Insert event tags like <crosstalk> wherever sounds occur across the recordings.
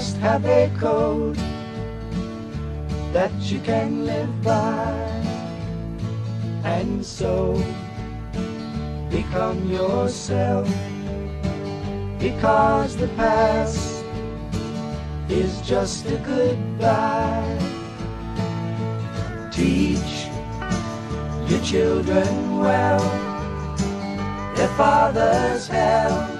must have a code that you can live by. And so become yourself because the past is just a goodbye. Teach your children well their father's hell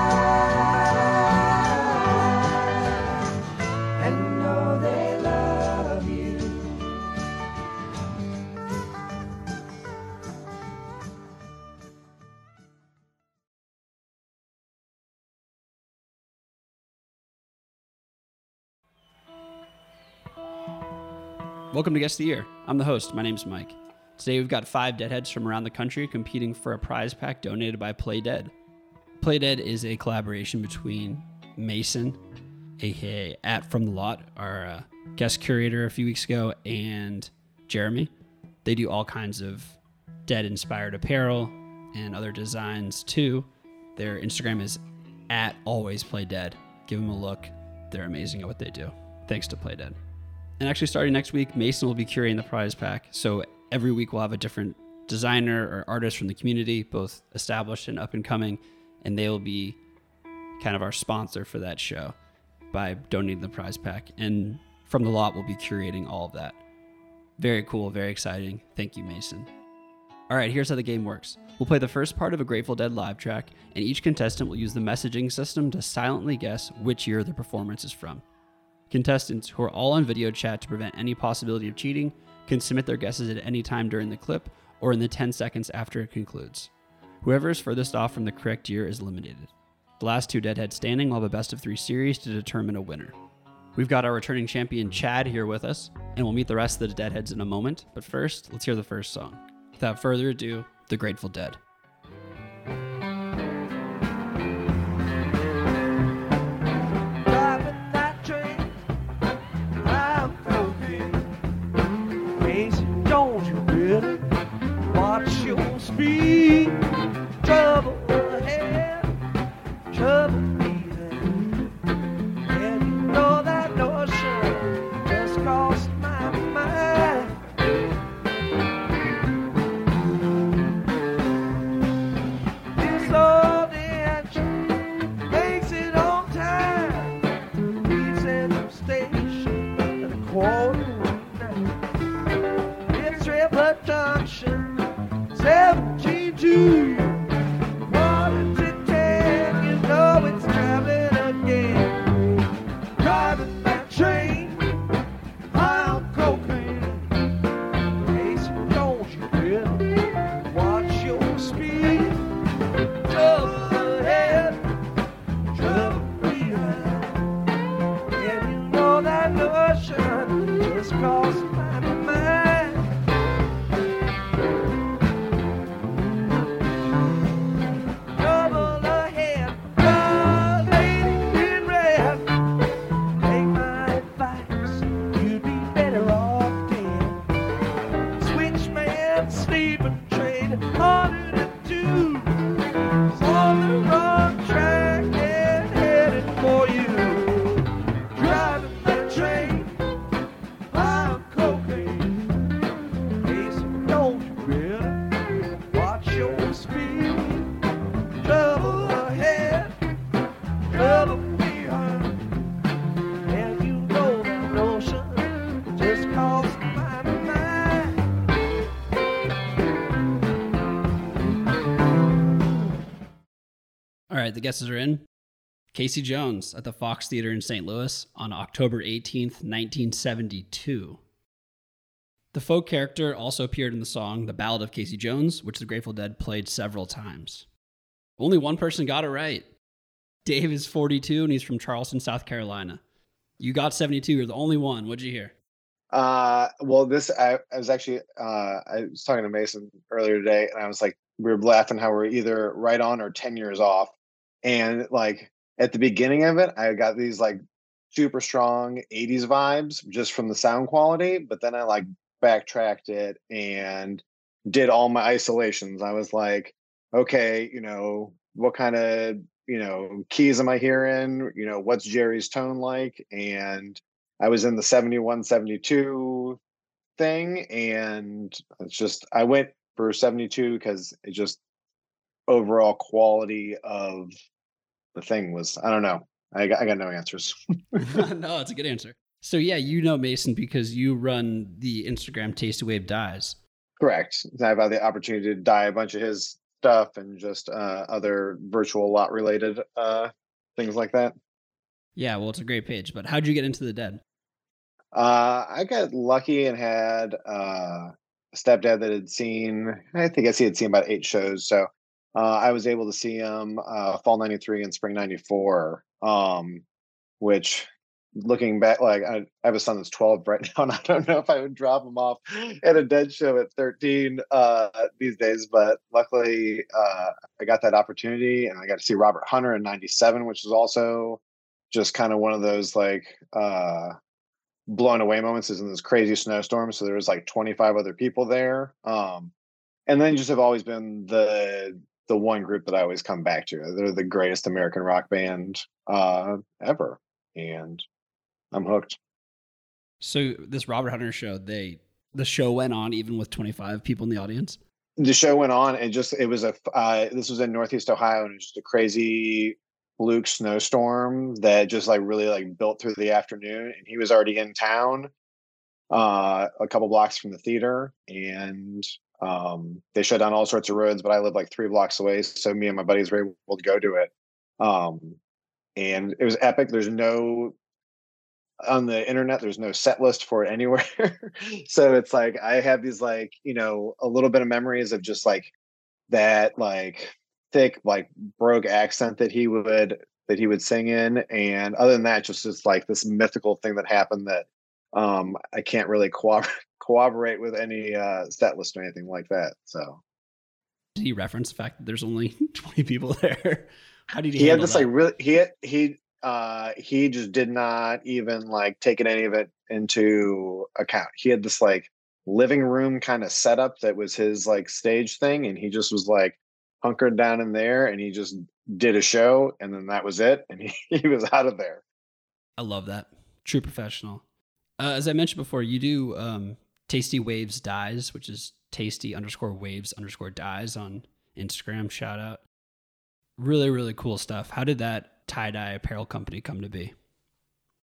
Welcome to Guest of the Year. I'm the host. My name's Mike. Today we've got five deadheads from around the country competing for a prize pack donated by Play Dead. Play Dead is a collaboration between Mason, aka at From the Lot, our uh, guest curator a few weeks ago, and Jeremy. They do all kinds of dead inspired apparel and other designs too. Their Instagram is at Always Play Dead. Give them a look. They're amazing at what they do. Thanks to Play Dead. And actually, starting next week, Mason will be curating the prize pack. So every week we'll have a different designer or artist from the community, both established and up and coming, and they will be kind of our sponsor for that show by donating the prize pack. And from the lot, we'll be curating all of that. Very cool, very exciting. Thank you, Mason. All right, here's how the game works. We'll play the first part of a Grateful Dead live track, and each contestant will use the messaging system to silently guess which year the performance is from. Contestants, who are all on video chat to prevent any possibility of cheating, can submit their guesses at any time during the clip or in the 10 seconds after it concludes. Whoever is furthest off from the correct year is eliminated. The last two Deadheads standing will have a best of three series to determine a winner. We've got our returning champion Chad here with us, and we'll meet the rest of the Deadheads in a moment. But first, let's hear the first song. Without further ado, The Grateful Dead. Junction, 72. Right, the guesses are in. Casey Jones at the Fox Theater in St. Louis on October 18th, 1972. The folk character also appeared in the song The Ballad of Casey Jones, which the Grateful Dead played several times. Only one person got it right. Dave is 42 and he's from Charleston, South Carolina. You got 72. You're the only one. What'd you hear? Uh, well, this I, I was actually uh, I was talking to Mason earlier today, and I was like, we were laughing how we're either right on or ten years off, and like at the beginning of it, I got these like super strong 80s vibes just from the sound quality, but then I like backtracked it and did all my isolations. I was like, okay, you know, what kind of, you know, keys am I hearing? You know, what's Jerry's tone like? And I was in the 71, 72 thing. And it's just, I went for 72 because it just overall quality of the thing was, I don't know. I got, I got no answers. <laughs> <laughs> no, it's a good answer. So yeah, you know Mason because you run the Instagram Tasty Wave Dyes. Correct. I've had the opportunity to dye a bunch of his stuff and just uh, other virtual lot related uh, things like that. Yeah, well, it's a great page. But how'd you get into the dead? Uh, I got lucky and had uh, a stepdad that had seen. I think I see had seen about eight shows, so uh, I was able to see him uh, fall '93 and spring '94. Um, which looking back, like I, I, have a son that's 12 right <laughs> now, and I don't know if I would drop him off at a dead show at 13 uh, these days. But luckily, uh, I got that opportunity, and I got to see Robert Hunter in '97, which is also just kind of one of those like uh, blown away moments. Is in this crazy snowstorm, so there was like 25 other people there. Um, and then just have always been the the one group that I always come back to. They're the greatest American rock band uh, ever, and I'm hooked. So this Robert Hunter show, they the show went on even with 25 people in the audience. The show went on, and just it was a uh, this was in Northeast Ohio, and it was just a crazy fluke snowstorm that just like really like built through the afternoon, and he was already in town, uh, a couple blocks from the theater, and um, they shut down all sorts of roads. But I live like three blocks away, so me and my buddies were able to go do it. Um, and it was epic. There's no on the internet there's no set list for it anywhere <laughs> so it's like i have these like you know a little bit of memories of just like that like thick like brogue accent that he would that he would sing in and other than that just just like this mythical thing that happened that um i can't really <laughs> co- cooperate with any uh set list or anything like that so did he reference the fact that there's only <laughs> 20 people there how did he he had this that? like really he had, he uh, he just did not even like taking any of it into account. He had this like living room kind of setup that was his like stage thing, and he just was like hunkered down in there, and he just did a show, and then that was it, and <laughs> he, he was out of there. I love that. True professional. Uh, as I mentioned before, you do um, Tasty Waves Dyes, which is tasty underscore waves underscore dyes on Instagram. Shout out. Really, really cool stuff. How did that tie dye apparel company come to be?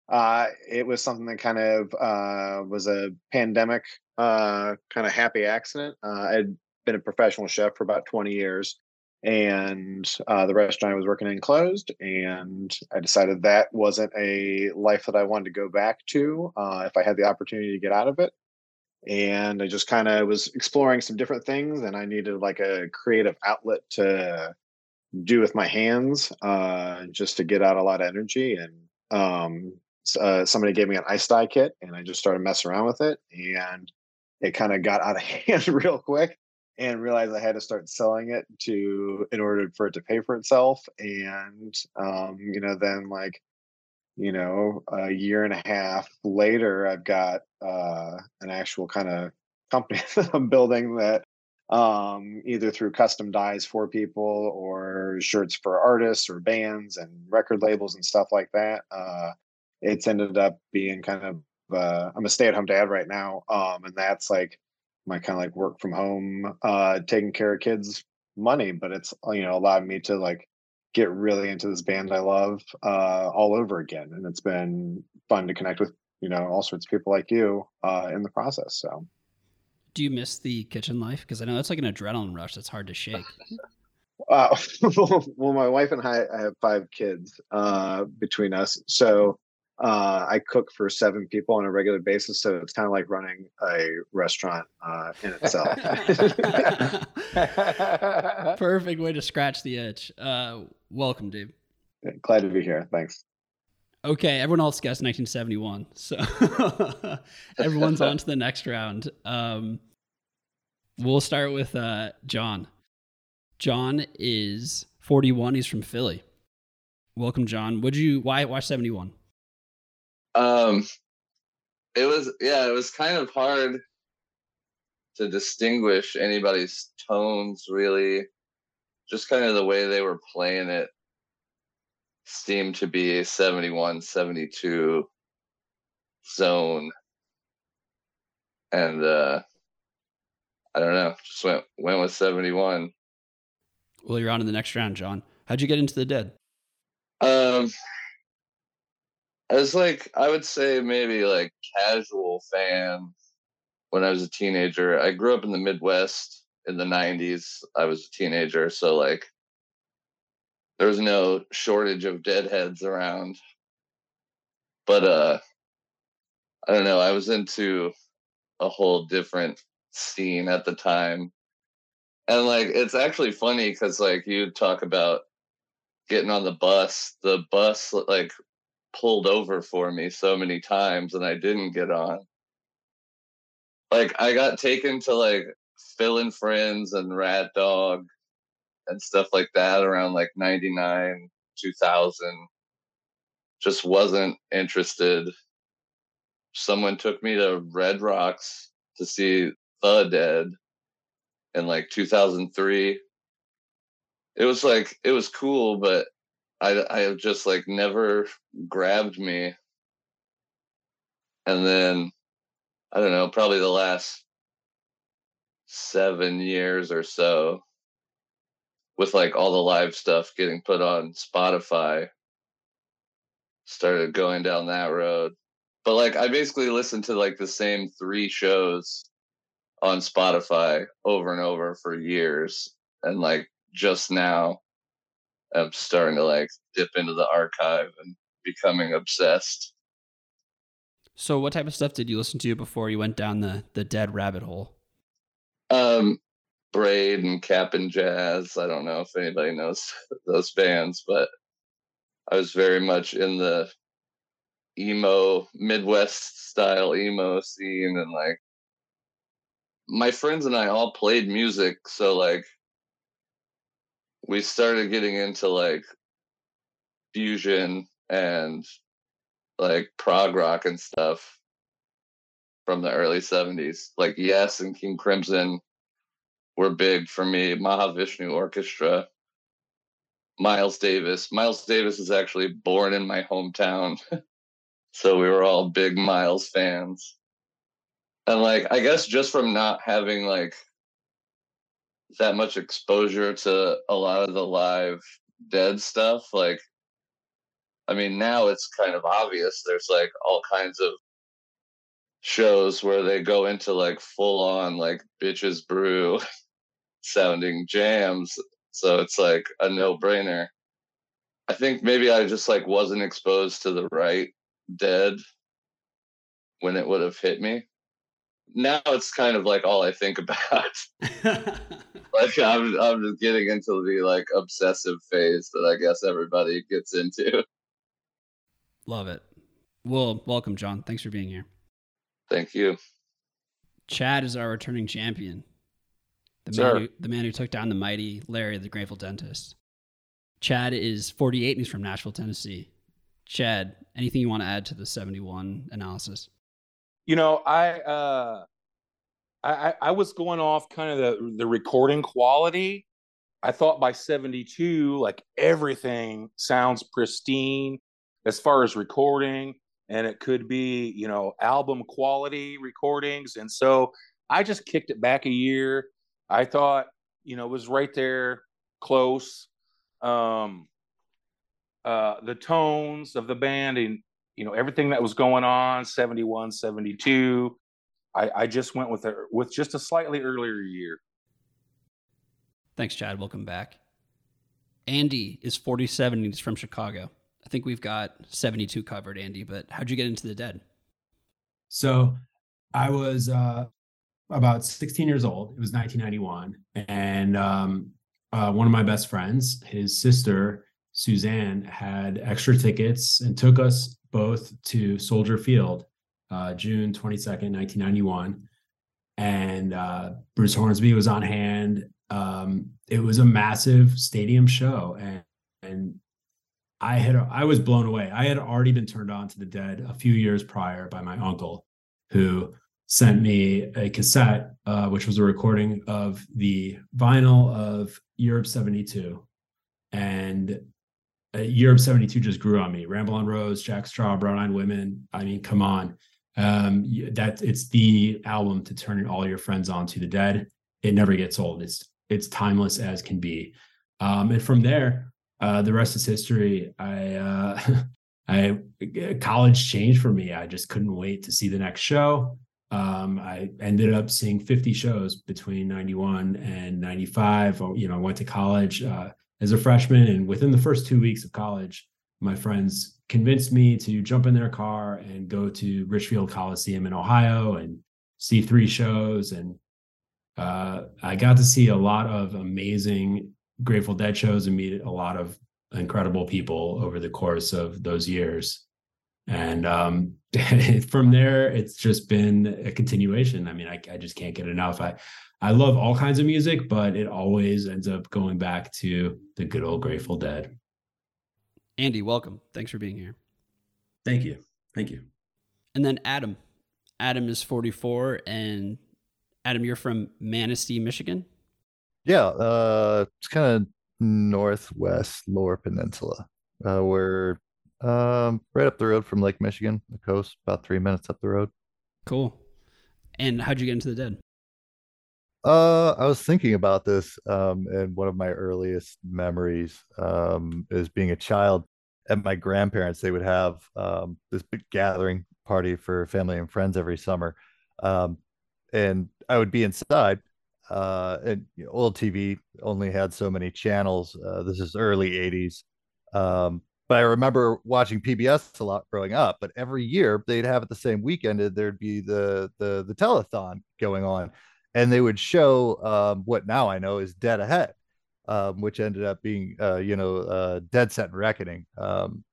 Uh, it was something that kind of uh, was a pandemic uh, kind of happy accident. Uh, I'd been a professional chef for about 20 years, and uh, the restaurant I was working in closed. And I decided that wasn't a life that I wanted to go back to uh, if I had the opportunity to get out of it. And I just kind of was exploring some different things, and I needed like a creative outlet to do with my hands uh, just to get out a lot of energy. And um, uh, somebody gave me an ice dye kit, and I just started messing around with it, and it kind of got out of <laughs> hand real quick. And realized I had to start selling it to in order for it to pay for itself. And um, you know, then like you know, a year and a half later, I've got uh, an actual kind of company <laughs> that I'm building that um, either through custom dyes for people or shirts for artists or bands and record labels and stuff like that. Uh, it's ended up being kind of uh, I'm a stay at home dad right now, um, and that's like my kind of like work from home, uh, taking care of kids money, but it's you know allowed me to like get really into this band I love uh, all over again, and it's been fun to connect with you know all sorts of people like you uh, in the process. So do you miss the kitchen life? Because I know that's like an adrenaline rush that's hard to shake. <laughs> Uh, <laughs> well, my wife and I, I have five kids uh, between us. So uh, I cook for seven people on a regular basis. So it's kind of like running a restaurant uh, in itself. <laughs> Perfect way to scratch the itch. Welcome, Dave. Glad to be here. Thanks. Okay, everyone else guessed 1971, so <laughs> everyone's on to the next round. Um, we'll start with uh, John. John is 41. He's from Philly. Welcome, John. Would you why watch 71? Um, it was yeah, it was kind of hard to distinguish anybody's tones really. Just kind of the way they were playing it seemed to be a 71 72 zone. And uh i don't know just went went with 71 well you're on to the next round john. How'd you get into the dead? Um i was like i would say maybe like casual fan when i was a teenager. I grew up in the midwest in the 90s i was a teenager so like there was no shortage of deadheads around. But uh I don't know, I was into a whole different scene at the time. And like it's actually funny cuz like you talk about getting on the bus, the bus like pulled over for me so many times and I didn't get on. Like I got taken to like Phil and Friends and RatDog and stuff like that around like 99 2000 just wasn't interested. Someone took me to red rocks to see the dead in like 2003 it was like it was cool but i i just like never grabbed me. And then i don't know probably the last seven years or so with like all the live stuff getting put on Spotify, started going down that road. But like I basically listened to like the same three shows on Spotify over and over for years. And like just now I'm starting to like dip into the archive and becoming obsessed. So what type of stuff did you listen to before you went down the the dead rabbit hole? Um Braid and Cap'n Jazz. I don't know if anybody knows <laughs> those bands, but I was very much in the emo Midwest style emo scene and like my friends and I all played music, so like we started getting into like fusion and like prog rock and stuff from the early 70s like yes and king crimson were big for me. Mahavishnu Orchestra, Miles Davis. Miles Davis is actually born in my hometown. <laughs> so we were all big Miles fans. And like I guess just from not having like that much exposure to a lot of the live dead stuff, like I mean now it's kind of obvious there's like all kinds of shows where they go into like full on like bitches brew <laughs> sounding jams. So it's like a no brainer. I think maybe I just like wasn't exposed to the right dead when it would have hit me. Now it's kind of like all I think <laughs> about. like I'm I'm just getting into the like obsessive phase that I guess everybody gets into. Love it. Well, welcome, John. Thanks for being here. Thank you. Chad is our returning champion. The man who, the man who took down the mighty Larry the Grateful Dentist. Chad is 48 and he's from Nashville, Tennessee. Chad, anything you want to add to the 71 analysis? You know, I uh I I was going off kind of the the recording quality. I thought by 72 like everything sounds pristine as far as recording and it could be, you know, album quality recordings and so I just kicked it back a year I thought, you know, it was right there close. Um, uh, the tones of the band and, you know, everything that was going on, 71, 72. I, I just went with a, with just a slightly earlier year. Thanks, Chad. Welcome back. Andy is 47 he's from Chicago. I think we've got 72 covered, Andy, but how'd you get into the dead? So I was uh, about 16 years old. It was 1991, and um, uh, one of my best friends, his sister, Suzanne had extra tickets and took us both to Soldier Field, uh, June 22nd, 1991. And uh, Bruce Hornsby was on hand. Um, it was a massive stadium show. And, and I had I was blown away. I had already been turned on to the dead a few years prior by my uncle, who sent me a cassette, uh, which was a recording of the vinyl of Europe 72. And uh, Europe 72 just grew on me. Ramble on Rose, Jack Straw, Brown Eyed Women. I mean, come on. Um, that it's the album to turn all your friends on to the dead. It never gets old. It's it's timeless as can be. Um, and from there, uh, the rest is history. I uh, <laughs> I college changed for me. I just couldn't wait to see the next show. Um, I ended up seeing 50 shows between 91 and 95. You know, I went to college uh, as a freshman, and within the first two weeks of college, my friends convinced me to jump in their car and go to Richfield Coliseum in Ohio and see three shows. And uh, I got to see a lot of amazing Grateful Dead shows and meet a lot of incredible people over the course of those years and um, <laughs> from there it's just been a continuation. I mean I, I just can't get enough. I i love all kinds of music but it always ends up going back to the good old grateful dead. Andy welcome. Thanks for being here. Thank you. Thank you. And then adam. Adam is 44 and adam you're from manistee michigan? Yeah uh it's kind of northwest lower peninsula uh, we're um, right up the road from Lake Michigan, the coast, about three minutes up the road. Cool. And how'd you get into the dead? Uh, I was thinking about this, um, and one of my earliest memories um, is being a child at my grandparents. They would have um, this big gathering party for family and friends every summer, um, and I would be inside. Uh, and you know, old TV only had so many channels. Uh, this is early '80s, um, but I remember watching PBS a lot growing up. But every year they'd have it the same weekend, there'd be the the the telethon going on, and they would show um, what now I know is Dead Ahead, um, which ended up being uh, you know uh, Dead Set and Reckoning, um,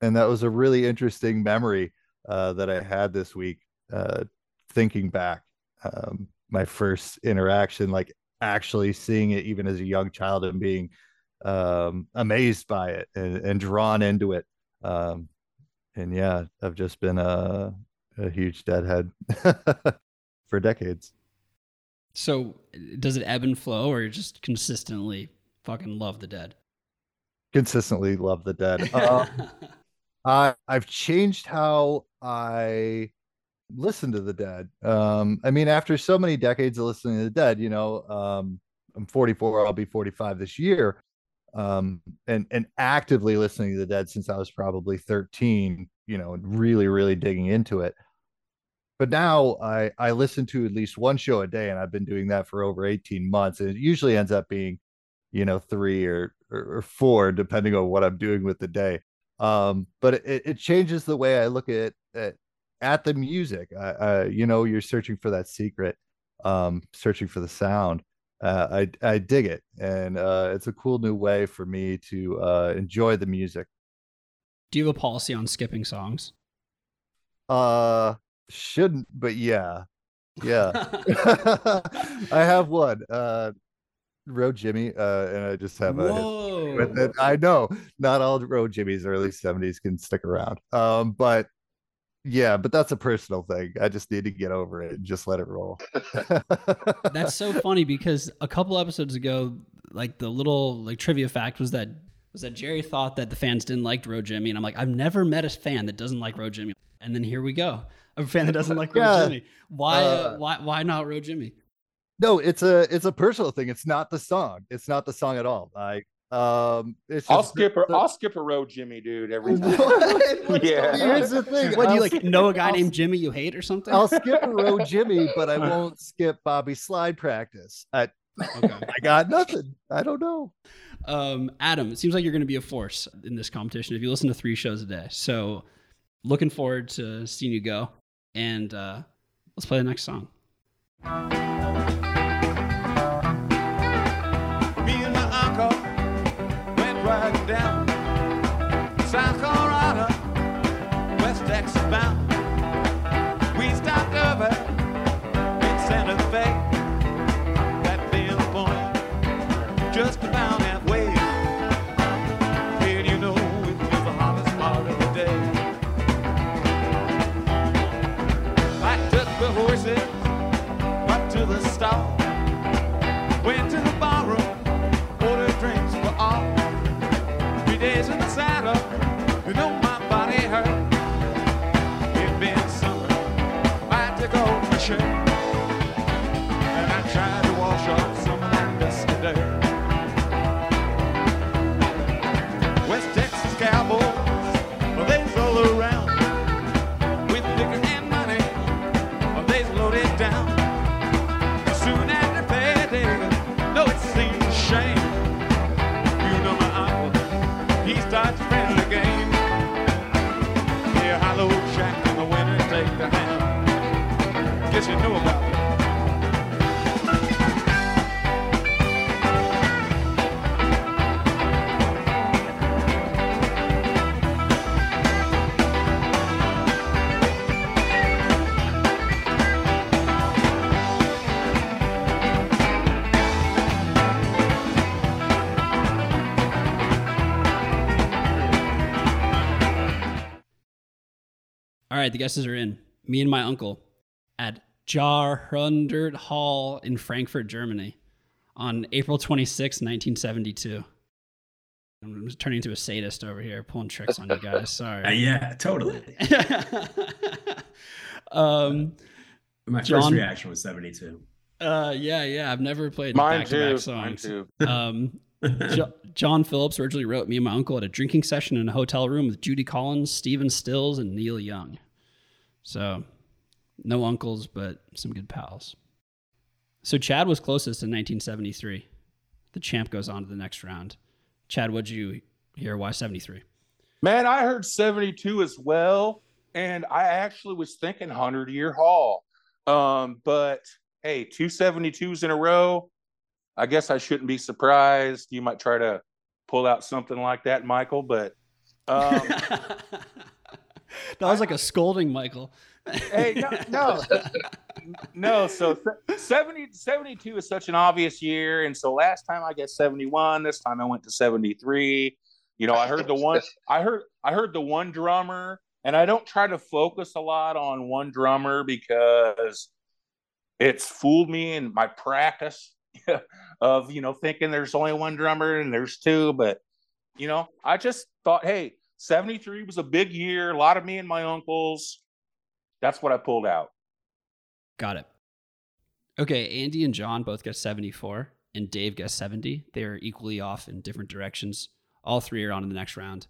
and that was a really interesting memory uh, that I had this week, uh, thinking back um, my first interaction, like actually seeing it even as a young child and being um, amazed by it and, and drawn into it. Um, and yeah, I've just been a, a huge deadhead <laughs> for decades. So does it ebb and flow or you just consistently fucking love the dead? Consistently love the dead. Uh, <laughs> I I've changed how I listen to the dead. Um, I mean, after so many decades of listening to the dead, you know, um, I'm 44, I'll be 45 this year um, and and actively listening to the Dead since I was probably 13, you know, really really digging into it. But now I I listen to at least one show a day, and I've been doing that for over 18 months, and it usually ends up being, you know, three or or, or four depending on what I'm doing with the day. Um, but it, it changes the way I look at at, at the music. I, I, you know, you're searching for that secret, um, searching for the sound uh, I I dig it, and uh, it's a cool new way for me to uh, enjoy the music. Do you have a policy on skipping songs? Uh, shouldn't, but yeah, yeah. <laughs> <laughs> I have one. Uh, Row Jimmy, uh, and I just have Whoa. a. With I know not all Row Jimmys early '70s can stick around, um, but yeah, but that's a personal thing. I just need to get over it and just let it roll. <laughs> that's so <laughs> funny because a couple episodes ago, like the little like trivia fact was that was that Jerry thought that the fans didn't like Row Jimmy, and I'm like, I've never met a fan that doesn't like Row Jimmy, and then here we go, a fan that doesn't like yeah. Jimmy. Why, uh, why, why not Row Jimmy? No, it's a it's a personal thing. It's not the song. It's not the song at all. I um, I'll skip her. I'll skip a row, Jimmy, dude. Every <laughs> time. yeah. <laughs> Here's the thing. What do you like? Know a guy I'll, named Jimmy you hate or something? I'll skip a row, <laughs> Jimmy, but I won't skip Bobby slide practice. I, okay. I got nothing. I don't know. Um, Adam, it seems like you're going to be a force in this competition if you listen to three shows a day. So, looking forward to seeing you go. And uh, let's play the next song. Go about. All right, the guesses are in. Me and my uncle at Jahrhundert Hall in Frankfurt, Germany on April 26, 1972. I'm just turning into a sadist over here, pulling tricks on you guys. <laughs> Uh, Sorry. yeah, totally. <laughs> um, My John- first reaction was 72. uh, yeah, yeah. I've never played Mine back-to-back too. Mine songs. too. <laughs> Um, Jo- John Phillips originally wrote me and my uncle at a drinking session in a hotel room with Judy Collins, Stephen Stills, and Neil Young. So, no uncles, but some good pals. So, Chad was closest in 1973. The champ goes on to the next round. Chad, what'd you hear? Why 73? Man, I heard 72 as well. And I actually was thinking 100 year hall. Um, but hey, two 72s in a row. I guess I shouldn't be surprised. You might try to pull out something like that, Michael. But um, <laughs> that was like a scolding, Michael. Hey, no, no, <laughs> no. So se- 70, 72 is such an obvious year. And so last time I guess 71, this time I went to 73. You know, I heard the one, I heard, I heard the one drummer, and I don't try to focus a lot on one drummer because it's fooled me in my practice <laughs> of, you know, thinking there's only one drummer and there's two. But, you know, I just thought, hey, 73 was a big year. A lot of me and my uncles. That's what I pulled out. Got it. Okay, Andy and John both got 74, and Dave got 70. They're equally off in different directions. All three are on in the next round,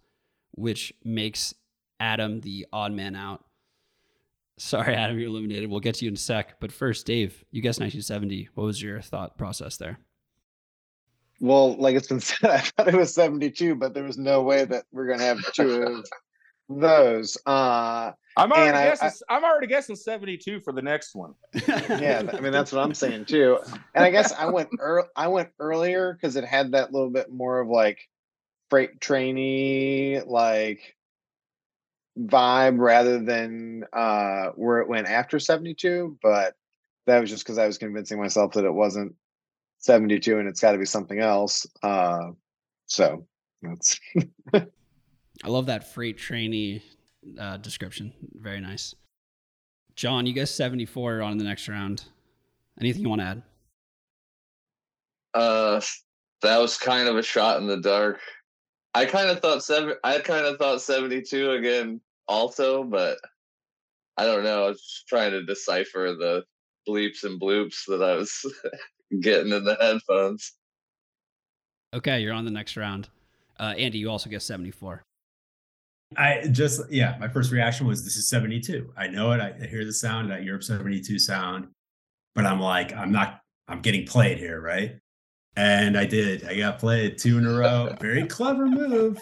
which makes Adam the odd man out. Sorry, Adam, you're eliminated. We'll get to you in a sec. But first, Dave, you guessed 1970. What was your thought process there? Well, like it's been said, <laughs> I thought it was 72, but there was no way that we're gonna have two of those. Uh I'm already And I- guessing. I, am already guessing 72 for the next one. <laughs> yeah, I mean that's what I'm saying too. And I guess I went ear- I went earlier because it had that little bit more of like freight trainy like vibe rather than uh where it went after 72. But that was just because I was convincing myself that it wasn't 72 and it's got to be something else. Uh, so that's <laughs> I love that freight trainee uh, description. Very nice. John, you guessed 74 on the next round. Anything you want to add? Uh, that was kind of a shot in the dark. I kind of thought seven. I kind of thought seventy-two again, also, but I don't know. I was just trying to decipher the bleeps and bloops that I was <laughs> getting in the headphones. Okay, you're on the next round. Uh, Andy, you also get 74. I just yeah, my first reaction was this is 72. I know it. I hear the sound, that Europe 72 sound, but I'm like, I'm not, I'm getting played here, right? And I did. I got played two in a row. Very clever move.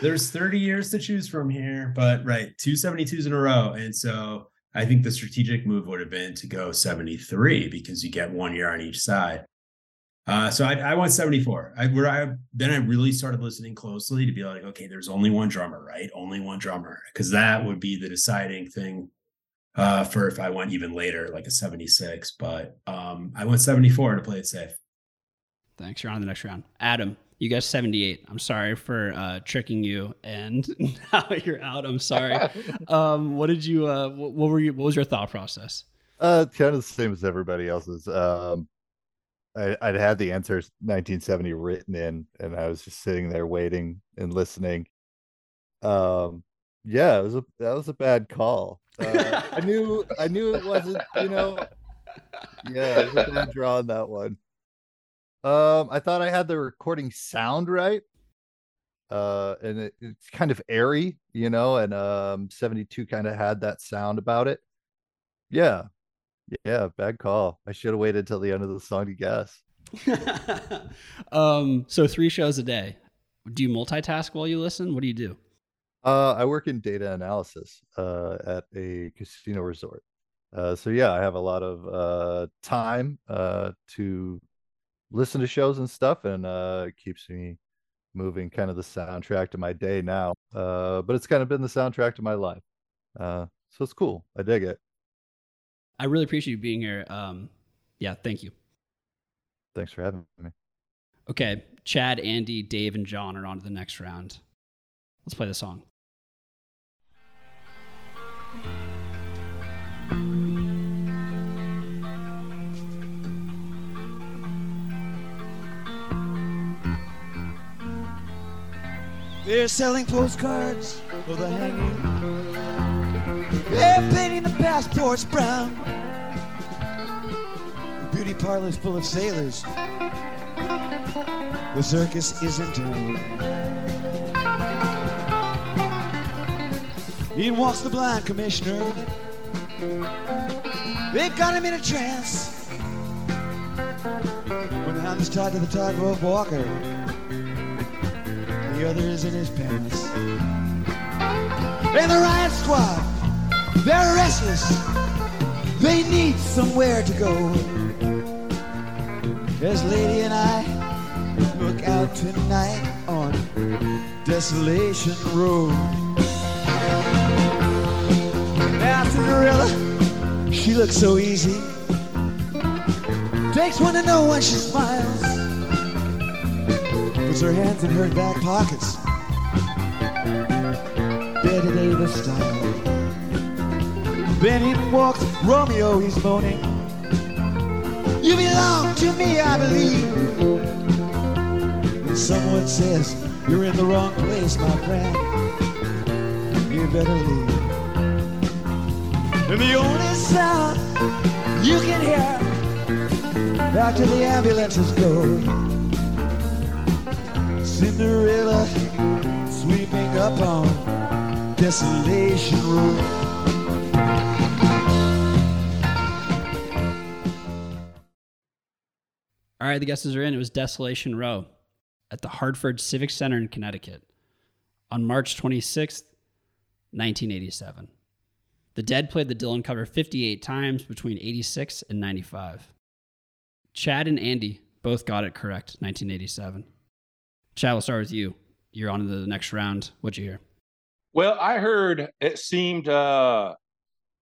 There's 30 years to choose from here, but right, two 72s in a row. And so I think the strategic move would have been to go 73 because you get one year on each side. Uh, so I, I went 74. I, where I then I really started listening closely to be like, okay, there's only one drummer, right? Only one drummer, because that would be the deciding thing uh, for if I went even later, like a 76. But um, I went 74 to play it safe. Thanks. You're on the next round. Adam, you guessed 78. I'm sorry for uh, tricking you, and <laughs> now you're out. I'm sorry. <laughs> um, what did you? Uh, what, what were you? What was your thought process? Uh, kind of the same as everybody else's. Um, I, I'd had the answers 1970 written in, and I was just sitting there waiting and listening. Um, yeah, it was a that was a bad call. Uh, I knew I knew it wasn't. You know, yeah, it was draw on that one. Um, I thought I had the recording sound right. Uh, and it, it's kind of airy, you know, and um, 72 kind of had that sound about it. Yeah, yeah, bad call. I should have waited till the end of the song to guess. <laughs> um, so three shows a day. Do you multitask while you listen? What do you do? Uh, I work in data analysis uh, at a casino resort. Uh, so yeah, I have a lot of uh, time uh, to listen to shows and stuff, and uh, it keeps me moving. Kind of the soundtrack to my day now, uh, but it's kind of been the soundtrack to my life. Uh, so it's cool. I dig it. I really appreciate you being here. Um, yeah, thank you. Thanks for having me. Okay, Chad, Andy, Dave, and John are on to the next round. Let's play the song. They're selling postcards for the hanging. They're painting the passports brown. The beauty parlor's full of sailors. The circus is in town. In walks the blind commissioner. They've got him in a trance. When the hand is tied to the tightrope walker, the other is in his pants. And the riot squad, they're restless. They need somewhere to go. As Lady and I look out tonight on Desolation Road. Now Cinderella, she looks so easy. Takes one to know when she smiles. Puts her hands in her back pockets. Betty Davis style. In walks Romeo, he's moaning. You belong to me, I believe. And someone says, You're in the wrong place, my friend. You better leave. And the only sound you can hear after the ambulances go. Cinderella sweeping up on Desolation Road. All right, the guesses are in. It was Desolation Row at the Hartford Civic Center in Connecticut on March 26th, 1987. The Dead played the Dylan cover 58 times between 86 and 95. Chad and Andy both got it correct, 1987. Chad, we'll start with you. You're on to the next round. What'd you hear? Well, I heard it seemed uh,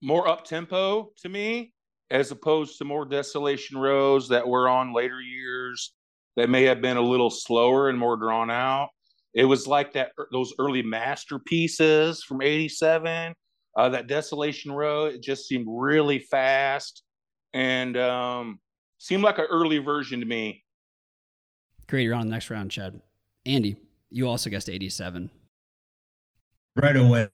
more up tempo to me, as opposed to more Desolation Rows that were on later years that may have been a little slower and more drawn out. It was like that those early masterpieces from '87. Uh, that Desolation Row, it just seemed really fast and um, seemed like an early version to me. Great, you're on the next round, Chad. Andy, you also guessed 87. right away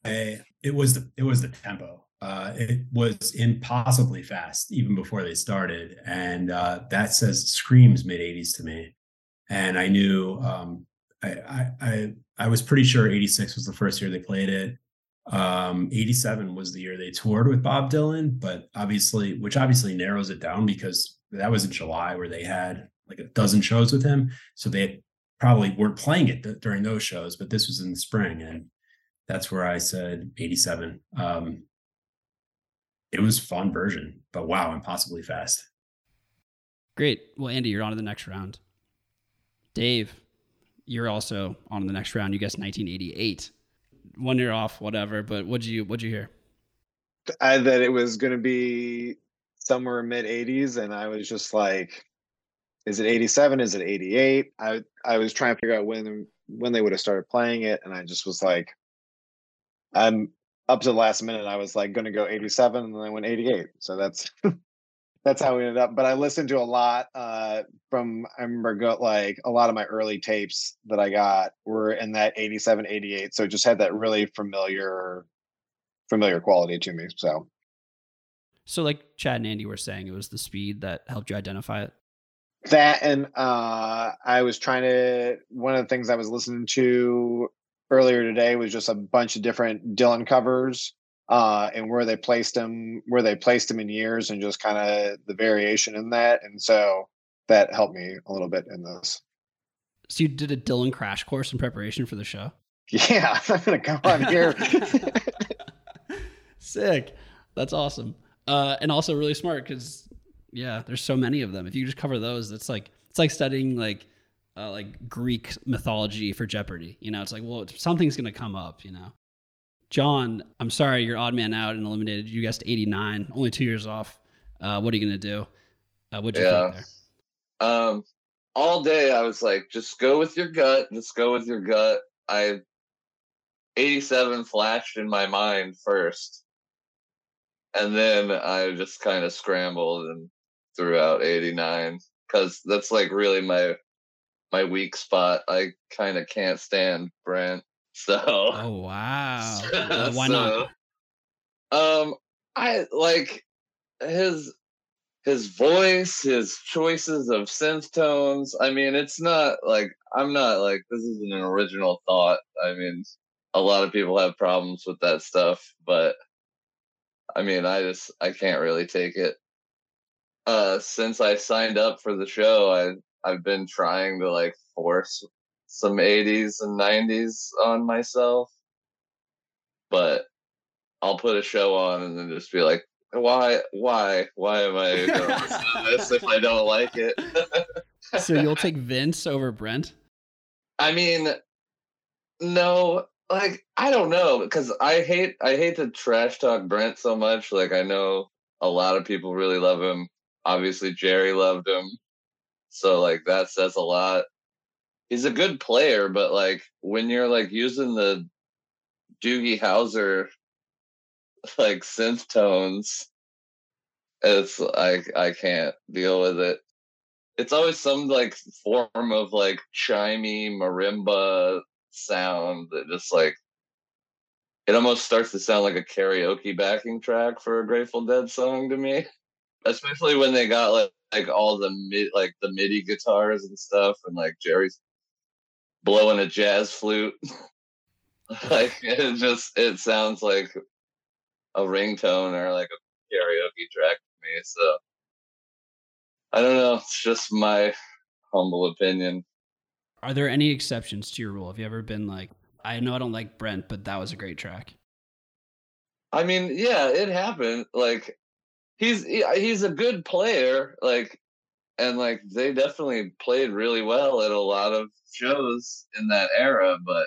it was the it was the tempo uh it was impossibly fast even before they started. And uh that says screams mid 80s to me. And i knew um I, I i was pretty sure 86 was the first year they played it. Um 87 was the year they toured with bob dylan but obviously which obviously narrows it down because that was in july where they had like a dozen shows with him. So they probably weren't playing it th- during those shows but this was in the spring. And that's where I said 87. Um, it was fun version, but wow, impossibly fast. Great. Well, Andy, you're on to the next round. Dave, you're also on to the next round. You guessed 1988. One year off, whatever. But what'd you what'd you hear? I, that it was going to be somewhere mid 80s and i was just like is it 87 is it 88 i i was trying to figure out when when they would have started playing it and i just was like i'm up to the last minute i was like going to go 87 and then i went 88 so that's <laughs> that's how we ended up. But I listened to a lot uh, from I remember go, like a lot of my early tapes that I got were in that 87, 88. So it just had that really familiar familiar quality to me. So So, like Chad and Andy were saying, it was the speed that helped you identify it. that and uh I was trying to one of the things I was listening to earlier today was just a bunch of different Dylan covers uh and where they placed them where they placed them in years and just kind of the variation in that and so that helped me a little bit in this So, you did a Dylan crash course in preparation for the show. yeah <laughs> i'm gonna come on here <laughs> Sick. That's awesome. Uh, and also really smart because yeah, there's so many of them. If you just cover those, it's like it's like studying like uh, like Greek mythology for Jeopardy. You know, it's like well, something's gonna come up. You know, Jon, I'm sorry, you're odd man out and eliminated. You guessed 89, only two years off. Uh, what are you gonna do? Uh, what'd you Yeah. think there? Um, all day I was like, just go with your gut. Just go with your gut. I 87 flashed in my mind first. And then I just kind of scrambled and threw out 89 cuz that's like really my my weak spot. I kind of can't stand Brent. <laughs> So Oh wow, <laughs> Uh, why not? Um, I like his his voice, his choices of synth tones. I mean, it's not like I'm not like this isn't an original thought. I mean, a lot of people have problems with that stuff, but I mean, I just I can't really take it. Uh, since I signed up for the show, I I've been trying to like force some 80s and 90s on myself, but I'll put a show on and then just be like, why, why, why am I <laughs> going to this if I don't like it? So you'll <laughs> take Vince over Brent? I mean, no, like I don't know because I hate I hate to trash talk Brent so much. Like I know a lot of people really love him. Obviously, Jerry loved him, so like that says a lot. He's a good player, but like when you're like using the Doogie Howser <laughs> like synth tones, it's I I can't deal with it it's always some like form of like chimey marimba sound that just like it almost starts to sound like a karaoke backing track for a Grateful Dead song to me. Especially when they got like, like all the mid like the MIDI guitars and stuff and like Jerry's blowing a jazz flute. <laughs> like it just it sounds like a ringtone or like a karaoke track to me. So I don't know. It's just my humble opinion. Are there any exceptions to your rule? Have you ever been like, I know I don't like Brent, but that was a great track? I mean, yeah, it happened. Like he's he- he's a good player. Like and like they definitely played really well at a lot of shows in that era. But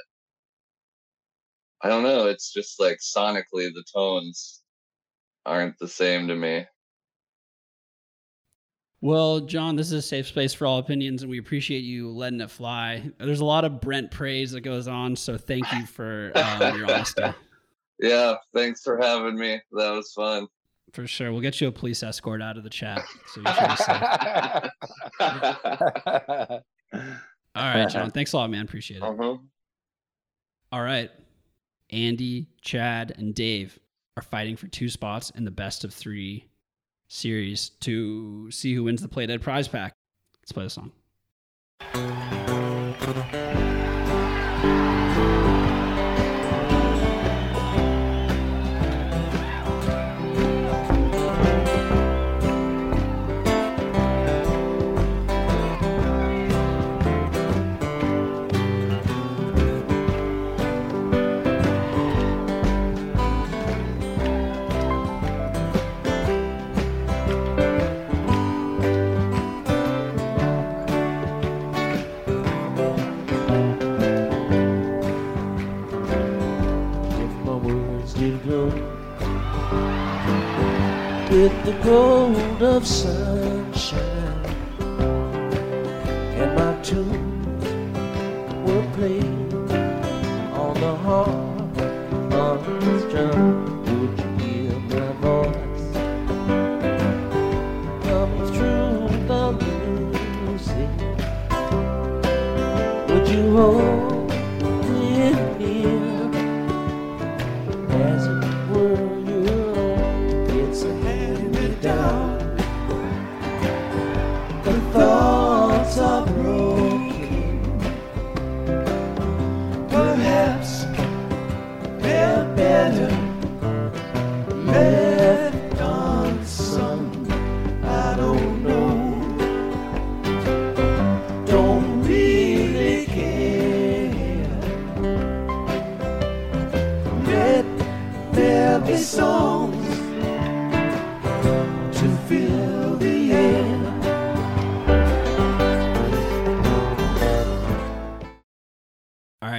I don't know. It's just like sonically the tones aren't the same to me. Well, Jon, this is a safe space for all opinions, and we appreciate you letting it fly. There's a lot of Brent praise that goes on, so thank you for um, your honesty. <laughs> Yeah, thanks for having me. That was fun. For sure. We'll get you a police escort out of the chat. So you're pretty safe. uh-huh. <laughs> All right, Jon. Thanks a lot, man. Appreciate it. uh-huh. All right. Andy, Chad, and Dave are fighting for two spots in the best of three series to see who wins the Play Dead prize pack. Let's play the song. With the gold of sunshine, and my tunes were played on the harp unstrung, would you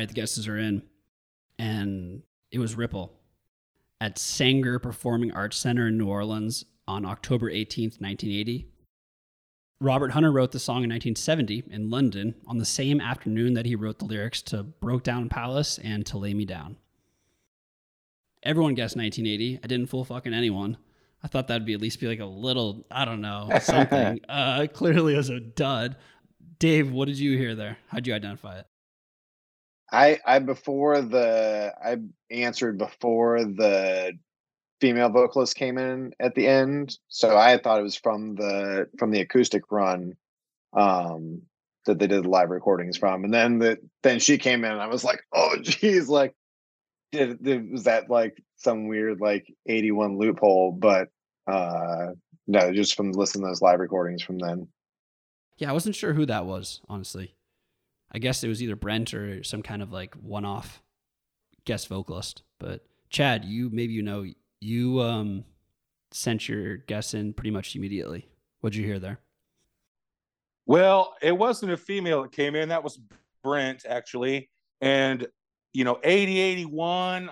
right, the guesses are in. And it was Ripple at Saenger Performing Arts Center in New Orleans on October 18th, 1980. Robert Hunter wrote the song in 1970 in London on the same afternoon that he wrote the lyrics to Broke Down Palace and To Lay Me Down. Everyone guessed 1980. I didn't fool fucking anyone. I thought that'd be at least be like a little, I don't know, <laughs> something. uh, clearly was a dud. Dave, what did you hear there? How'd you identify it? I I before the I answered before the female vocalist came in at the end, so I thought it was from the from the acoustic run um that they did live recordings from, and then the then she came in, and I was like, <laughs> oh geez, like did, did was that like some weird like eighty one loophole? But uh no, just from listening to those live recordings from then. Yeah, I wasn't sure who that was, honestly. I guess it was either Brent or some kind of like one-off guest vocalist. But Chad, you maybe you know you um sent your guess in pretty much immediately. What'd you hear there? Well, it wasn't a female that came in. That was Brent, actually. And, you know, 80, 81,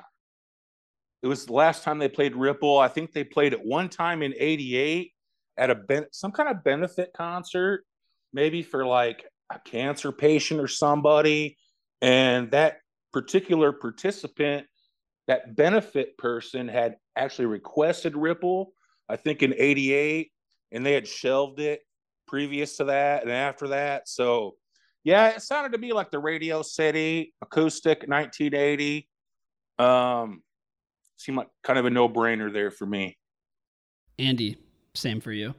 it was the last time they played Ripple. I think they played it one time in 88 at a ben- some kind of benefit concert, maybe for like a cancer patient or somebody. And that particular participant, that benefit person had actually requested Ripple, I think in 88, and they had shelved it previous to that and after that. So, yeah, it sounded to me like the Radio City acoustic 1980. Um, seemed like kind of a no brainer there for me. Andy, same for you.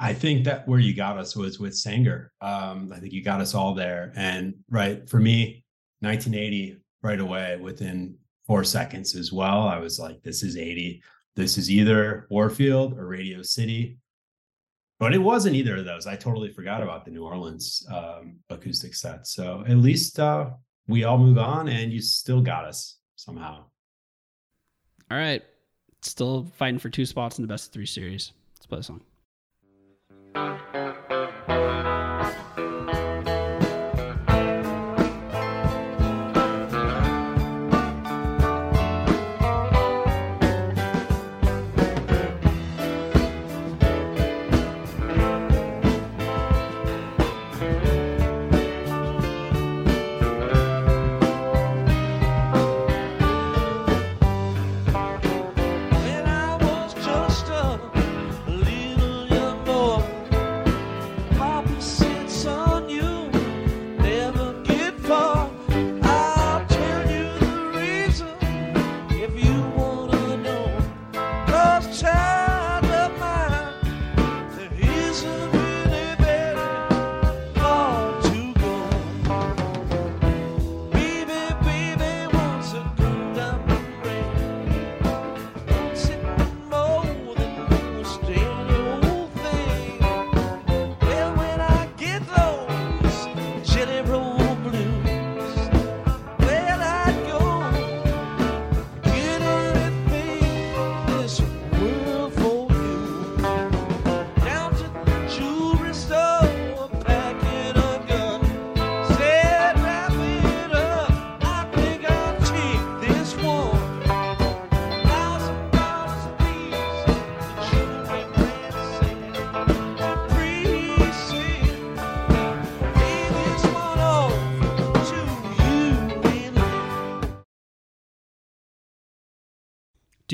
I think that where you got us was with Saenger. Um, I think you got us all there. And right for me, 1980 right away within four seconds as well. I was like, this is 80. This is either Warfield or Radio City. But it wasn't either of those. I totally forgot about the New Orleans um, acoustic set. So at least uh, we all move on and you still got us somehow. All right. Still fighting for two spots in the best of three series. Let's play the song. Thank you.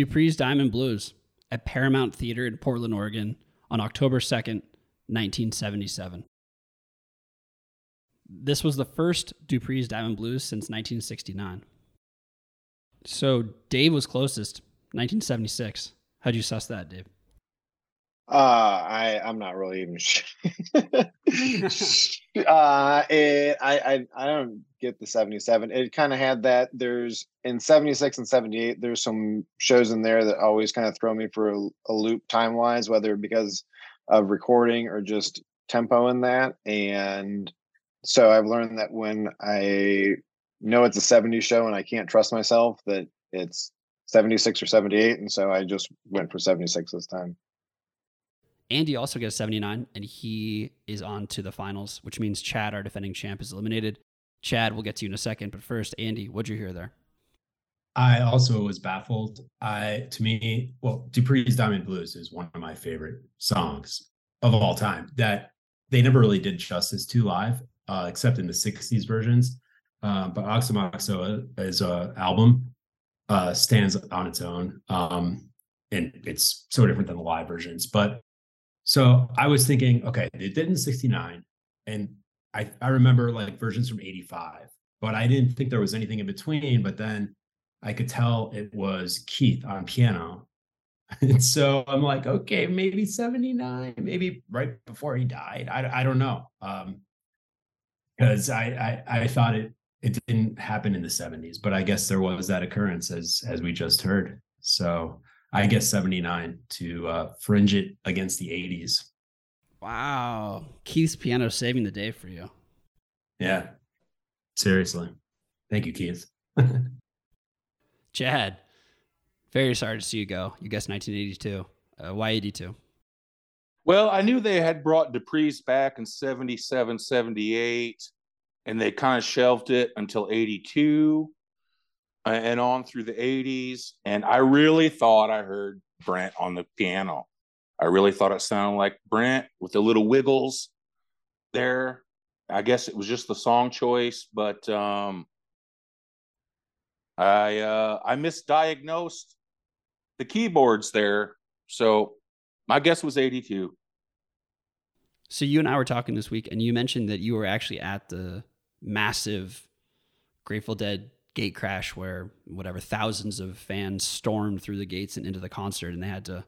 Dupree's Diamond Blues at Paramount Theater in Portland, Oregon on October 2nd, 1977. This was the first Dupree's Diamond Blues since 1969. So Dave was closest, 1976. How'd you suss that, Dave? Uh, I I'm not really even. <laughs> Sure. <laughs> uh, it, I I I don't get the 77. It kind of had that. There's in 76 and 78. There's some shows in there that always kind of throw me for a, a loop time wise, whether because of recording or just tempo in that. And so I've learned that when I know it's a 70 show and I can't trust myself, that it's 76 or 78. And so I just went for 76 this time. Andy also gets 79, and he is on to the finals, which means Chad, our defending champ, is eliminated. Chad, we'll get to you in a second, but first, Andy, what'd you hear there? I also was baffled. I to me, well, Dupree's Diamond Blues is one of my favorite songs of all time. That they never really did justice to live, uh, except in the '60s versions. Uh, but Aoxomoxoa as a album uh, stands on its own, um, and it's so different than the live versions. But so I was thinking, okay, they did in '69, and I I remember like versions from '85, but I didn't think there was anything in between. But then I could tell it was Keith on piano. <laughs> And so I'm like, okay, maybe 79, maybe right before he died. I, I don't know. Um, because I, I I thought it it didn't happen in the 70s, but I guess there was that occurrence as as we just heard. So I guess 79 to uh fringe it against the 80s. Wow. Keith's piano saving the day for you. Yeah. Seriously. Thank you, Keith. <laughs> Chad, very sorry to see you go. You guessed 1982. Uh, why 82? Well, I knew they had brought Dupree's back in 77, 78, and they kind of shelved it until 82 uh, and on through the 80s. And I really thought I heard Brent on the piano. I really thought it sounded like Brent with the little wiggles there. I guess it was just the song choice, but um, I uh, I misdiagnosed the keyboards there. So my guess was 82. So you and I were talking this week, and you mentioned that you were actually at the massive Grateful Dead gate crash where whatever thousands of fans stormed through the gates and into the concert, and they had to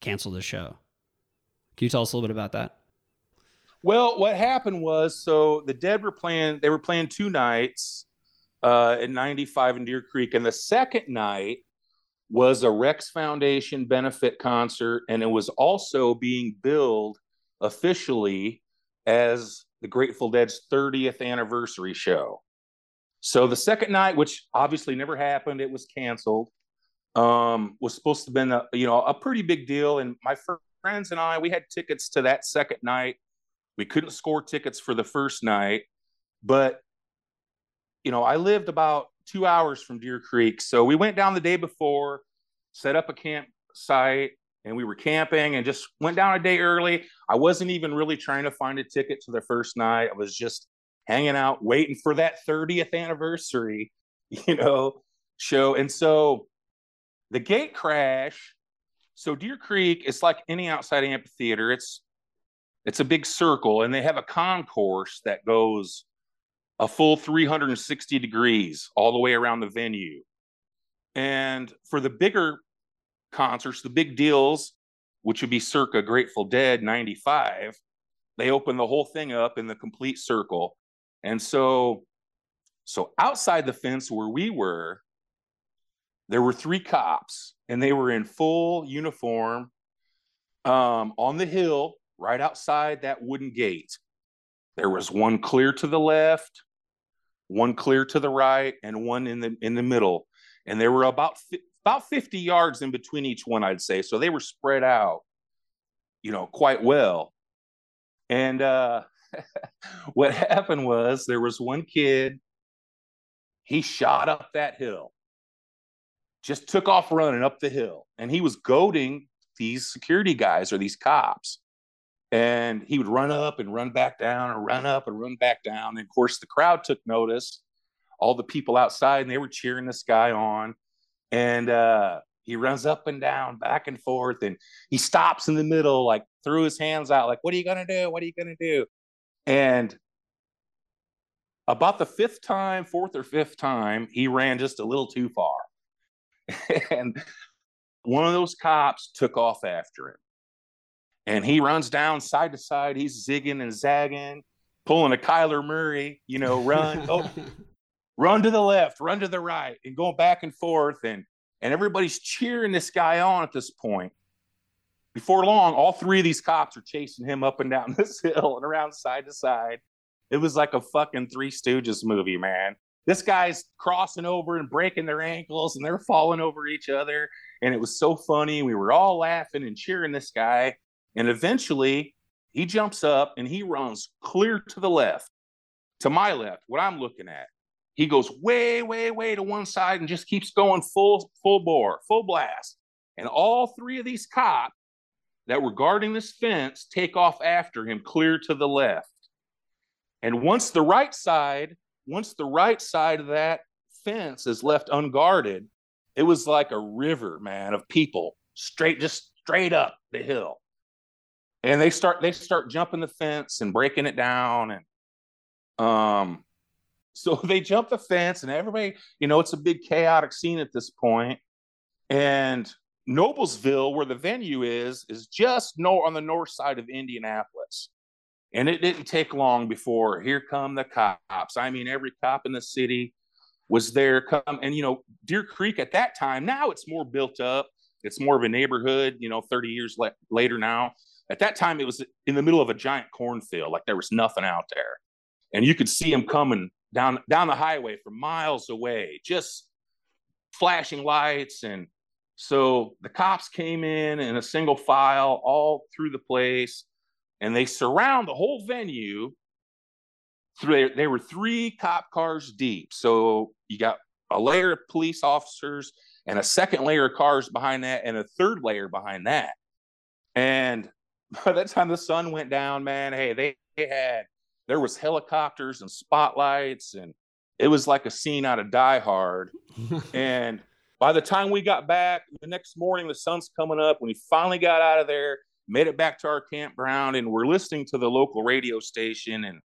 cancel the show. Can you tell us a little bit about that? Well, what happened was so the Dead were playing, they were playing two nights uh, at 95 in Deer Creek. And the second night was a Rex Foundation benefit concert. And it was also being billed officially as the Grateful Dead's 30th anniversary show. So the second night, which obviously never happened, it was canceled. Um, was supposed to have been a you know a pretty big deal. And my fr- friends and I, we had tickets to that second night. We couldn't score tickets for the first night, but you know, I lived about two hours from Deer Creek. So we went down the day before, set up a campsite, and we were camping and just went down a day early. I wasn't even really trying to find a ticket to the first night. I was just hanging out, waiting for that 30th anniversary, you know, show. And so the gate crash. So Deer Creek, it's like any outside amphitheater. It's it's a big circle, and they have a concourse that goes a full 360 degrees all the way around the venue. And for the bigger concerts, the big deals, which would be circa Grateful Dead 95, they open the whole thing up in the complete circle. And so so outside the fence where we were, there were three cops and they were in full uniform um, on the hill right outside that wooden gate. There was one clear to the left, one clear to the right, and one in the in the middle. And there were about fi- about 50 yards in between each one, I'd say. So they were spread out, you know, quite well. And uh, what happened was there was one kid, he shot up that hill, just took off running up the hill, and he was goading these security guys or these cops and he would run up and run back down and run up and run back down. And of course, the crowd took notice, all the people outside, and they were cheering this guy on. And uh, he runs up and down, back and forth, and he stops in the middle, like threw his hands out, like, "What are you gonna do? What are you gonna do?" And about the fifth time, fourth or fifth time, he ran just a little too far. <laughs> and one of those cops took off after him. And he runs down side to side. He's zigging and zagging, pulling a Kyler Murray, you know, run, oh, <laughs> run to the left, run to the right, and going back and forth. And and everybody's cheering this guy on at this point. Before long, all three of these cops are chasing him up and down <laughs> this hill and around side to side. It was like a fucking Three Stooges movie, man. This guy's crossing over and breaking their ankles, and they're falling over each other. And it was so funny. We were all laughing and cheering this guy. And eventually, he jumps up and he runs clear to the left, to my left, what I'm looking at. He goes way, way, way to one side and just keeps going full, full bore, full blast. And all three of these cops that were guarding this fence take off after him clear to the left. And once the right side, once the right side of that fence is left unguarded, it was like a river, man, of people straight, just straight up the hill. And they start they start jumping the fence and breaking it down. And um <laughs> so they jump the fence and everybody, you know, it's a big chaotic scene at this point. And Noblesville, where the venue is, is just no on the north side of Indianapolis. And it didn't take long before here come the cops. I mean, every cop in the city was there. Come and you know, Deer Creek at that time. Now it's more built up. It's more of a neighborhood. You know, thirty years le- later now. At that time, it was in the middle of a giant cornfield. Like there was nothing out there, and you could see them coming down down the highway from miles away, just flashing lights. And so the cops came in in a single file all through the place and they surround the whole venue. Through they were three cop cars deep, so you got a layer of police officers and a second layer of cars behind that, and a third layer behind that. And <laughs> by that time the sun went down, man, hey, they, they had there was helicopters and spotlights, and it was like a scene out of Die Hard. <laughs> and by the time we got back the next morning, the sun's coming up. When we finally got out of there, made it back to our campground and we're listening to the local radio station and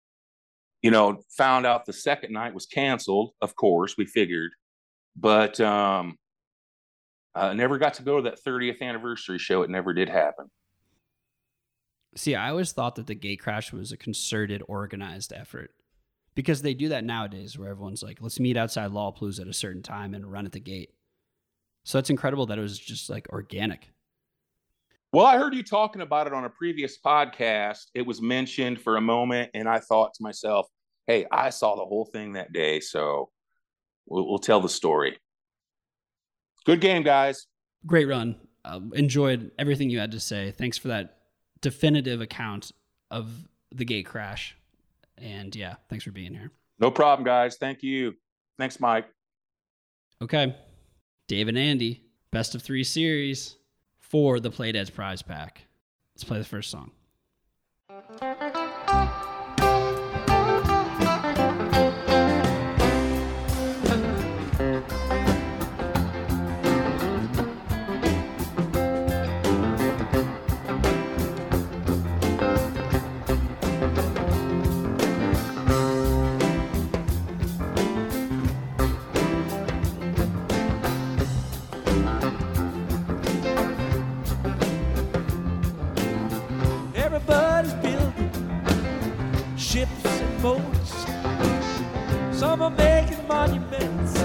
you know found out the second night was canceled of course we figured but um i never got to go to that 30th anniversary show it never did happen See, I always thought that the gate crash was a concerted, organized effort because they do that nowadays where everyone's like, let's meet outside Lollapalooza at a certain time and run at the gate. So it's incredible that it was just like organic. Well, I heard you talking about it on a previous podcast. It was mentioned for a moment, and I thought to myself, hey, I saw the whole thing that day. So we'll, we'll tell the story. Good game, guys. Great run. Uh, enjoyed everything you had to say. Thanks for that definitive account of the gate crash. And yeah, thanks for being here. No problem, guys. Thank you. Thanks, Mike. Okay. Dave and Andy, best of three series for the Play Dead's prize pack. Let's play the first song. Boats. Some are making monuments,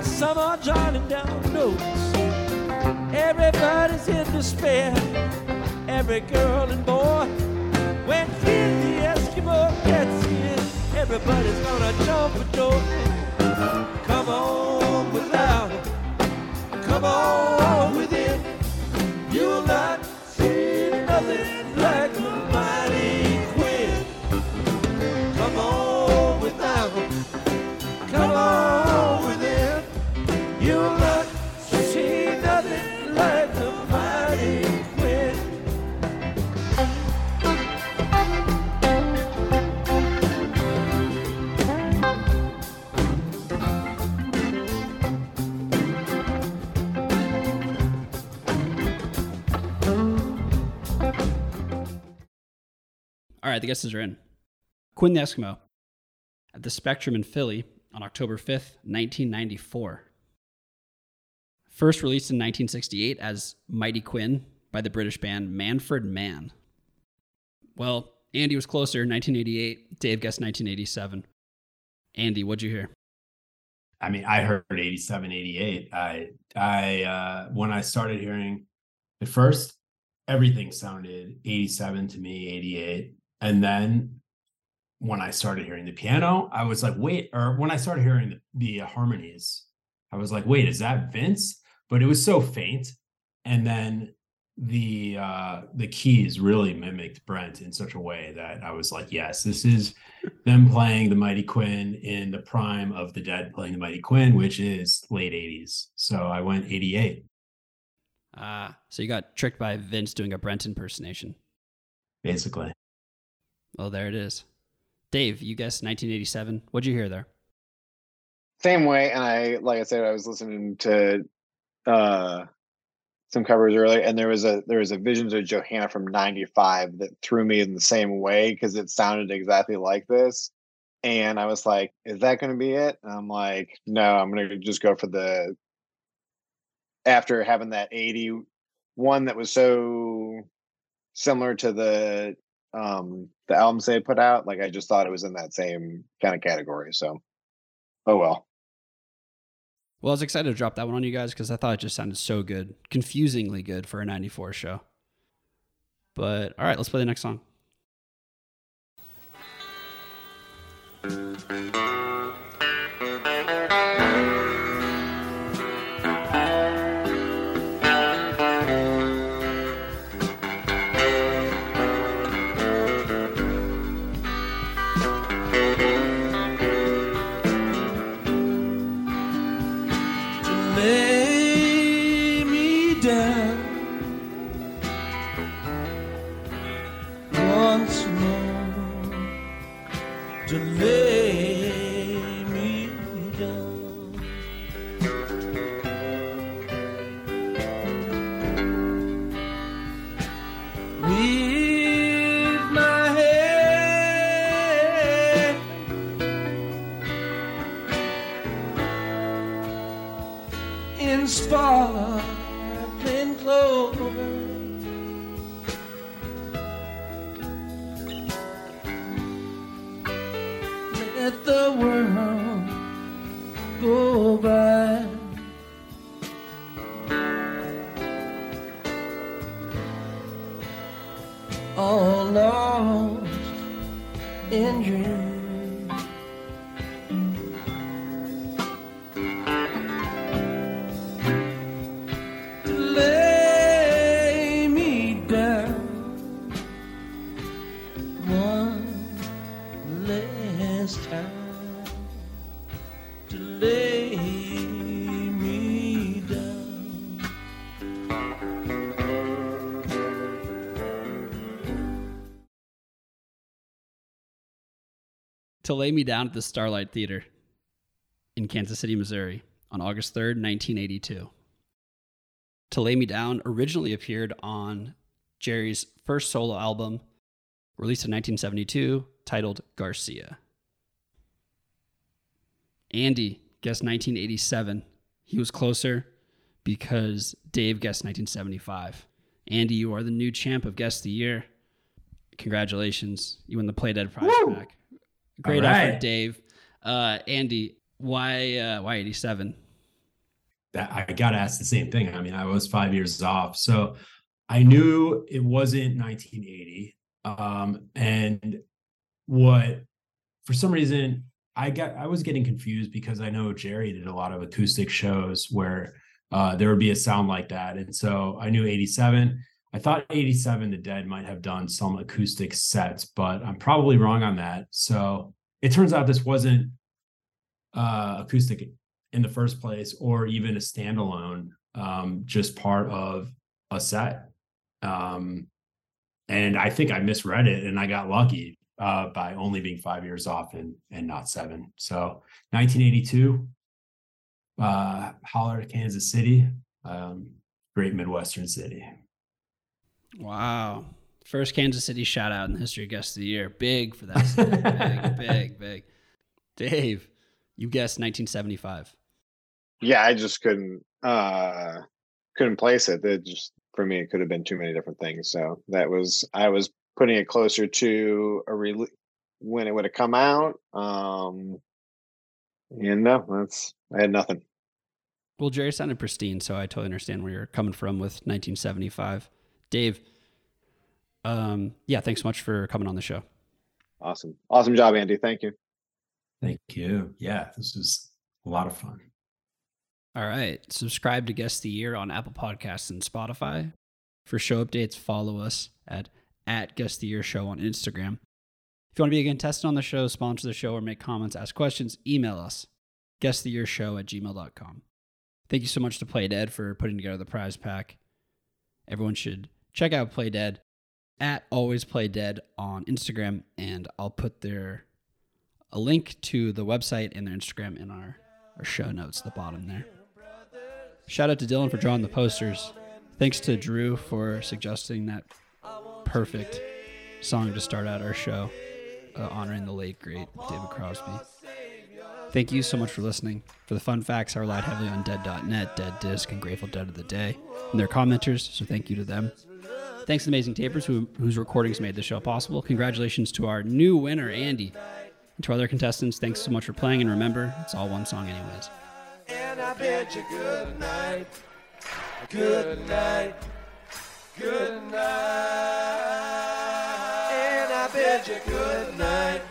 some are jotting down notes. Everybody's in despair, every girl and boy. When Kid the Eskimo gets in, everybody's gonna jump a door. Come on without, come on within. You'll not see nothing like the mighty All right, the guesses are in. Quinn the Eskimo. at the Spectrum in Philly on October 5th, 1994. First released in 1968 as Mighty Quinn by the British band Manfred Mann. Well, Andy was closer, 1988. Dave guessed 1987. Andy, what'd you hear? I mean, I heard 87, 88. I, I, uh, when I started hearing at first, everything sounded 87 to me, 88. And then when I started hearing the piano, I was like, wait, or when I started hearing the, the harmonies, I was like, wait, is that Vince? But it was so faint. And then the uh the keys really mimicked Brent in such a way that I was like, yes, this is them playing the Mighty Quinn in the prime of the Dead playing the Mighty Quinn, which is late 80s. So I went 88, Ah, so you got tricked by Vince doing a Brent impersonation. basically. Oh, there it is. Dave, you guessed 1987. What'd you hear there? Same way, and I like I said, I was listening to uh some covers earlier, and there was a there was a Visions of Johanna from '95 that threw me in the same way because it sounded exactly like this, and I was like, "Is that going to be it?" And I'm like, "No, I'm going to just go for the." After having that 80 one that was so similar to the um the albums they put out, like I just thought it was in that same kind of category. So, oh well. Well, I was excited to drop that one on you guys because I thought it just sounded so good, confusingly good for a 94 show. But all right, let's play the next song. To lay me down at the Starlight Theater in Kansas City, Missouri on August 3rd, 1982. To Lay Me Down originally appeared on Jerry's first solo album, released in 1972, titled Garcia. Andy guessed 1987. He was closer because Dave guessed 1975. Andy, you are the new champ of Guest of the Year. Congratulations. You win the Play Dead prize pack. Great right. effort, Dave. Uh, Andy, why uh, why 87? that I got to ask the same thing. I mean, I was five years off, so I knew it wasn't 1980. Um, and what, for some reason, I got I was getting confused because I know Jerry did a lot of acoustic shows where uh, there would be a sound like that, and so I knew 87. I thought 87 the Dead might have done some acoustic sets, but I'm probably wrong on that. So it turns out this wasn't uh, acoustic in the first place or even a standalone um just part of a set. Um and i think i misread it and i got lucky uh by only being five years off and and not seven. So 1982 uh holler kansas city um great midwestern city Wow. First Kansas City shout out in the history of Guest of the Year. Big for that. <laughs> big, big, big. Dave, you guessed 1975. Yeah, I just couldn't uh couldn't place it. It just for me it could have been too many different things. So that was I was putting it closer to a rele when it would have come out. Um and no, that's I had nothing. Well, Jerry sounded pristine, so I totally understand where you're coming from with 1975. Dave, um, yeah, thanks so much for coming on the show. Awesome. Awesome job, Andy. Thank you. Thank you. Yeah, this was a lot of fun. All right. Subscribe to Guest the Year on Apple Podcasts and Spotify. For show updates, follow us at, at Guest the Year Show on Instagram. If you want to be a contestant on the show, sponsor the show, or make comments, ask questions, email us, guesttheyearshow at gmail.com. Thank you so much to Play Dead for putting together the prize pack. Everyone should check out Play Dead at Always Play Dead on Instagram, and I'll put their a link to the website and their Instagram in our, our show notes at the bottom there. Shout out to Dylan for drawing the posters. Thanks to Drew for suggesting that perfect song to start out our show, uh, honoring the late great David Crosby. Thank you so much for listening. For the fun facts, I relied heavily on Dead.net, Dead Disc, and Grateful Dead of the Day, and their commenters, so thank you to them. Thanks to Amazing Tapers, who, whose recordings made the show possible. Congratulations to our new winner, Andy. And to other contestants, thanks so much for playing, and remember, it's all one song, anyways. And I bid you good night. Good night. Good night. And I bid you good night.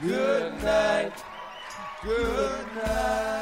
Good night. Good night.